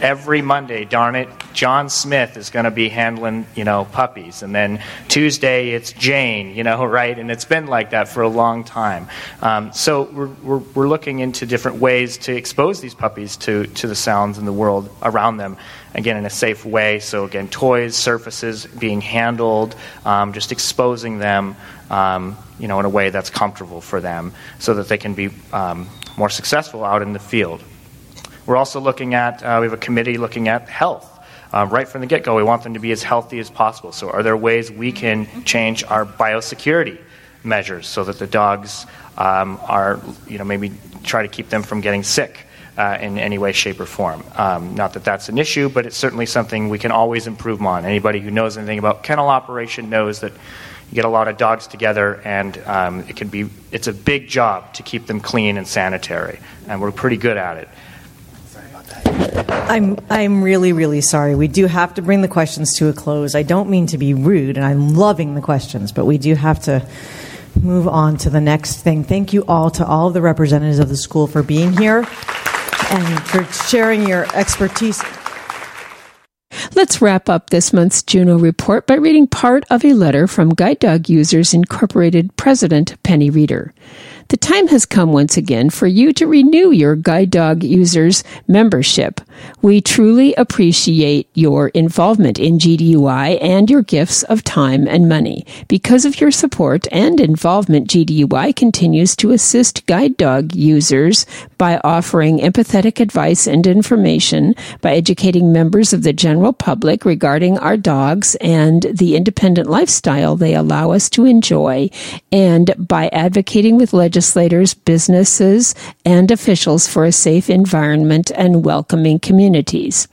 Every Monday, darn it, John Smith is going to be handling, you know, puppies. And then Tuesday, it's Jane, you know, right? And it's been like that for a long time. Um, so we're, we're, we're, looking into different ways to expose these puppies to, to the sounds in the world around them, again, in a safe way. So, again, toys, surfaces being handled, um, just exposing them um, you know, in a way that's comfortable for them so that they can be um, more successful out in the field. We're also looking at, uh, we have a committee looking at health. Uh, right from the get go, we want them to be as healthy as possible. So, are there ways we can change our biosecurity measures so that the dogs um, are, you know, maybe try to keep them from getting sick? Uh, in any way, shape, or form. Um, not that that's an issue, but it's certainly something we can always improve on. Anybody who knows anything about kennel operation knows that get a lot of dogs together, and um, it can be it's a big job to keep them clean and sanitary, and we're pretty good at it. I'm I'm really really sorry. We do have to bring the questions to a close. I don't mean to be rude, and I'm loving the questions, but we do have to move on to the next thing. Thank you all to all of the representatives of the school for being here and for sharing your expertise. Let's wrap up this month's Juno report by reading part of a letter from Guide Dog Users Incorporated President Penny Reeder. The time has come once again for you to renew your Guide Dog Users membership. We truly appreciate your involvement in GDUI and your gifts of time and money. Because of your support and involvement, GDUI continues to assist guide dog users by offering empathetic advice and information, by educating members of the general public regarding our dogs and the independent lifestyle they allow us to enjoy, and by advocating with legislators, businesses, and officials for a safe environment and welcoming communities.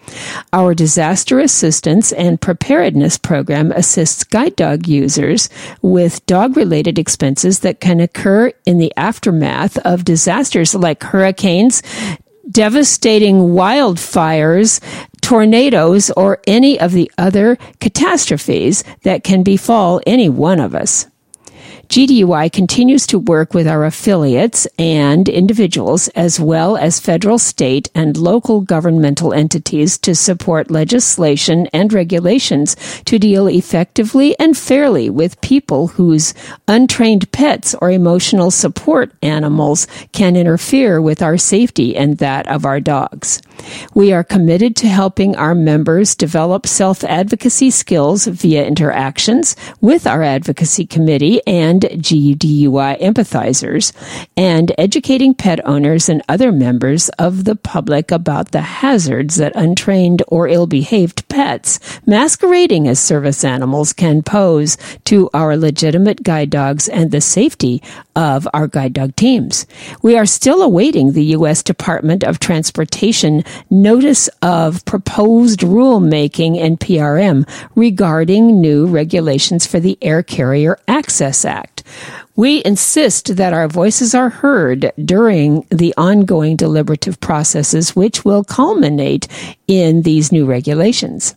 Our disaster assistance and preparedness program assists guide dog users with dog related expenses that can occur in the aftermath of disasters like hurricanes, devastating wildfires, tornadoes, or any of the other catastrophes that can befall any one of us. GDUI continues to work with our affiliates and individuals as well as federal, state, and local governmental entities to support legislation and regulations to deal effectively and fairly with people whose untrained pets or emotional support animals can interfere with our safety and that of our dogs. We are committed to helping our members develop self advocacy skills via interactions with our advocacy committee and GDUI empathizers and educating pet owners and other members of the public about the hazards that untrained or ill behaved pets masquerading as service animals can pose to our legitimate guide dogs and the safety of our guide dog teams. We are still awaiting the U.S. Department of Transportation notice of proposed rulemaking NPRM regarding new regulations for the Air Carrier Access Act. We insist that our voices are heard during the ongoing deliberative processes, which will culminate in these new regulations.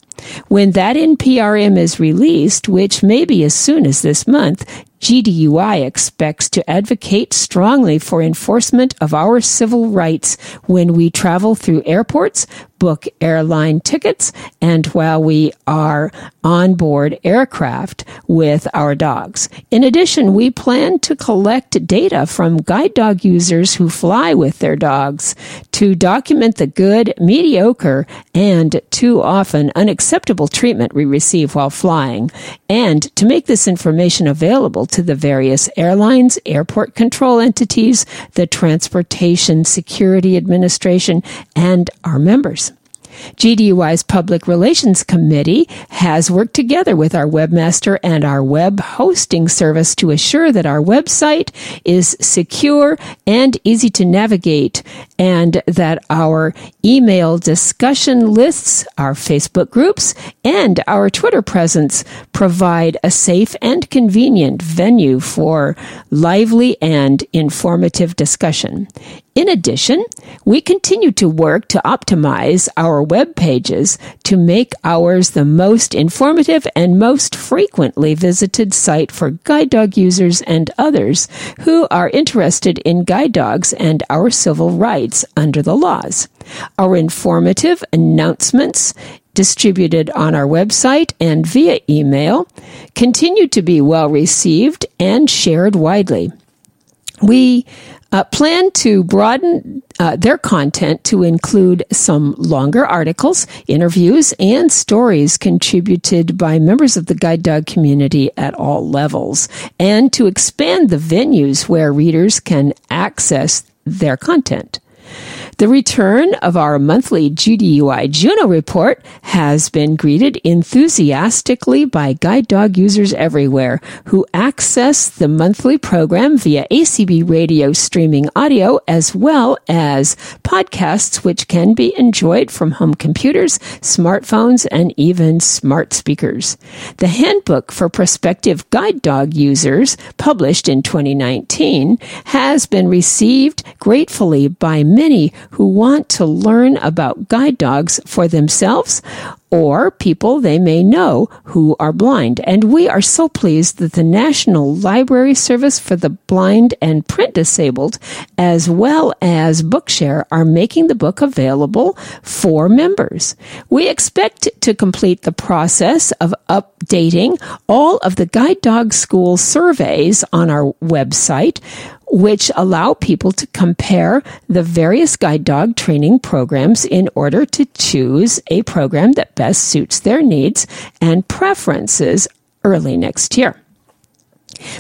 When that NPRM is released, which may be as soon as this month, GDUI expects to advocate strongly for enforcement of our civil rights when we travel through airports, book airline tickets, and while we are on board aircraft with our dogs. In addition, we plan to collect data from guide dog users who fly with their dogs to document the good, mediocre, and too often unacceptable treatment we receive while flying, and to make this information available to the various airlines, airport control entities, the Transportation Security Administration, and our members. GDUI's Public Relations Committee has worked together with our webmaster and our web hosting service to assure that our website is secure and easy to navigate and that our email discussion lists, our Facebook groups, and our Twitter presence provide a safe and convenient venue for lively and informative discussion. In addition, we continue to work to optimize our web pages to make ours the most informative and most frequently visited site for guide dog users and others who are interested in guide dogs and our civil rights under the laws. Our informative announcements distributed on our website and via email continue to be well received and shared widely. We uh, plan to broaden uh, their content to include some longer articles, interviews, and stories contributed by members of the guide dog community at all levels, and to expand the venues where readers can access their content. The return of our monthly GDUI Juno report has been greeted enthusiastically by guide dog users everywhere who access the monthly program via ACB radio streaming audio as well as podcasts, which can be enjoyed from home computers, smartphones, and even smart speakers. The handbook for prospective guide dog users, published in 2019, has been received gratefully by many who want to learn about guide dogs for themselves or people they may know who are blind. And we are so pleased that the National Library Service for the Blind and Print Disabled, as well as Bookshare, are making the book available for members. We expect to complete the process of updating all of the Guide Dog School surveys on our website which allow people to compare the various guide dog training programs in order to choose a program that best suits their needs and preferences early next year.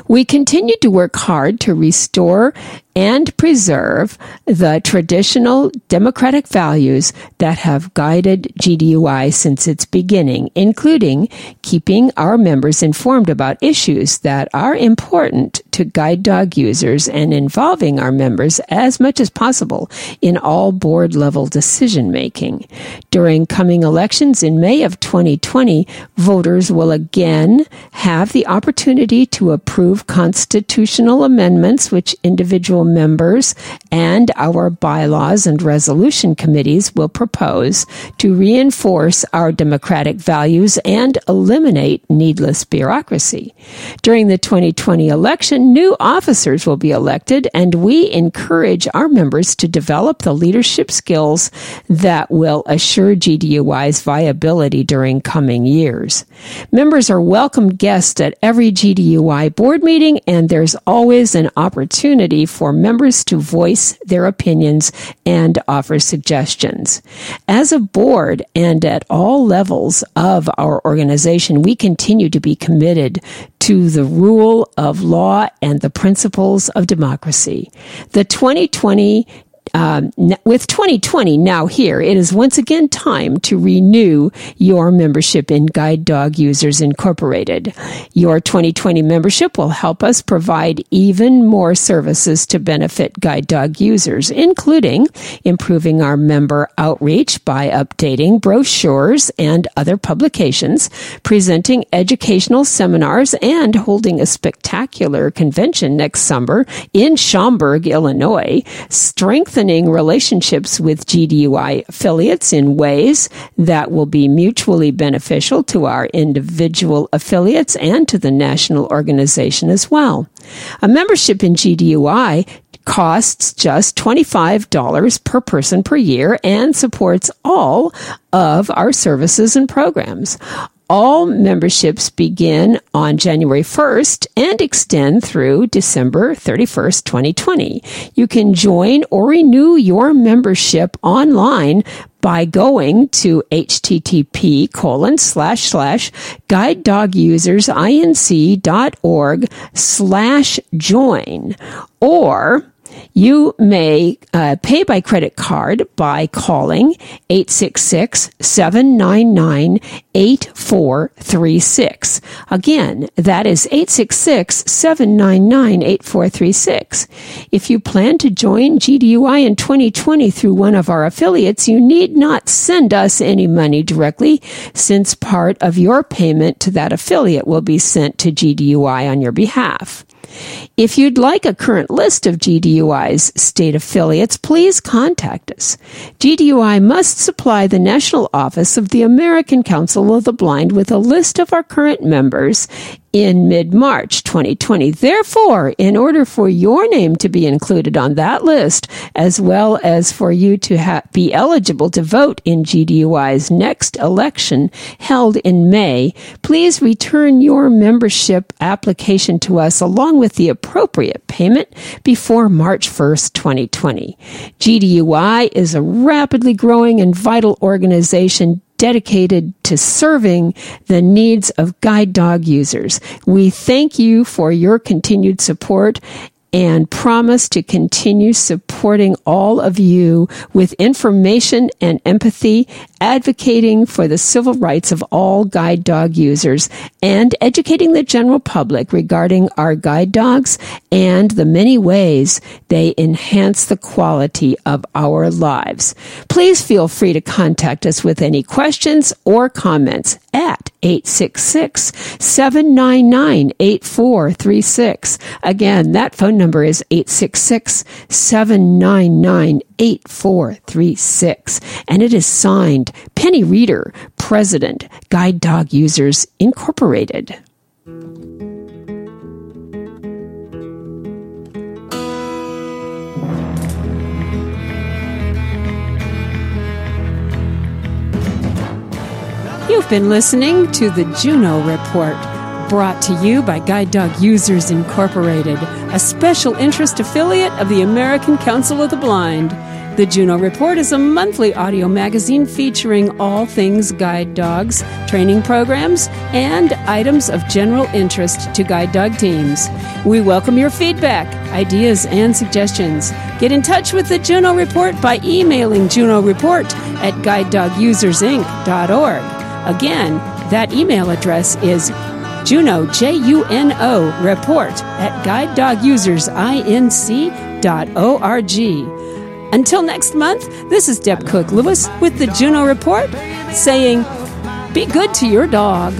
We continue to work hard to restore and preserve the traditional democratic values that have guided GDUI since its beginning, including keeping our members informed about issues that are important to guide dog users and involving our members as much as possible in all board level decision making. During coming elections in May of 2020, voters will again have the opportunity to approve constitutional amendments which individual members and our bylaws and resolution committees will propose to reinforce our democratic values and eliminate needless bureaucracy. During the 2020 election, new officers will be elected, and we encourage our members to develop the leadership skills that will assure GDUI's viability during coming years. Members are welcome guests at every GDUI board meeting, and there's always an opportunity for members to voice their opinions and offer suggestions. As a board and at all levels of our organization, we continue to be committed to the rule of law and the principles of democracy. The 2020 um, with 2020 now here, it is once again time to renew your membership in Guide Dog Users Incorporated. Your 2020 membership will help us provide even more services to benefit guide dog users, including improving our member outreach by updating brochures and other publications, presenting educational seminars, and holding a spectacular convention next summer in Schaumburg, Illinois, strengthening relationships with GDUI affiliates in ways that will be mutually beneficial to our individual affiliates and to the national organization as well. A membership in GDUI costs just $25 per person per year and supports all of our services and programs. All memberships begin on January 1st and extend through December 31st, 2020. You can join or renew your membership online by going to http colon slash slash guide dog users guidedogusersinc.org slash join or you may uh, pay by credit card by calling 866 799 8436. Again, that is 866 799 8436. If you plan to join GDUI in 2020 through one of our affiliates, you need not send us any money directly since part of your payment to that affiliate will be sent to GDUI on your behalf. If you'd like a current list of GDUI's state affiliates, please contact us. GDUI must supply the National Office of the American Council of the Blind with a list of our current members in mid-March 2020. Therefore, in order for your name to be included on that list, as well as for you to ha- be eligible to vote in GDUI's next election held in May, please return your membership application to us along with the appropriate payment before March 1st, 2020. GDUI is a rapidly growing and vital organization dedicated to serving the needs of guide dog users. We thank you for your continued support and promise to continue supporting all of you with information and empathy, advocating for the civil rights of all guide dog users, and educating the general public regarding our guide dogs and the many ways they enhance the quality of our lives. Please feel free to contact us with any questions or comments at 866 799 8436. Again, that phone number is 866 799 8436. And it is signed Penny Reeder, President, Guide Dog Users Incorporated. You've been listening to the Juno Report, brought to you by Guide Dog Users Incorporated, a special interest affiliate of the American Council of the Blind. The Juno Report is a monthly audio magazine featuring all things guide dogs, training programs, and items of general interest to guide dog teams. We welcome your feedback, ideas, and suggestions. Get in touch with the Juno Report by emailing Juno Report at guidedogusersinc.org. Again, that email address is Juno, J U N O, report at guidedogusersinc.org. Until next month, this is Deb Cook Lewis with the Juno Report saying, Be good to your dog.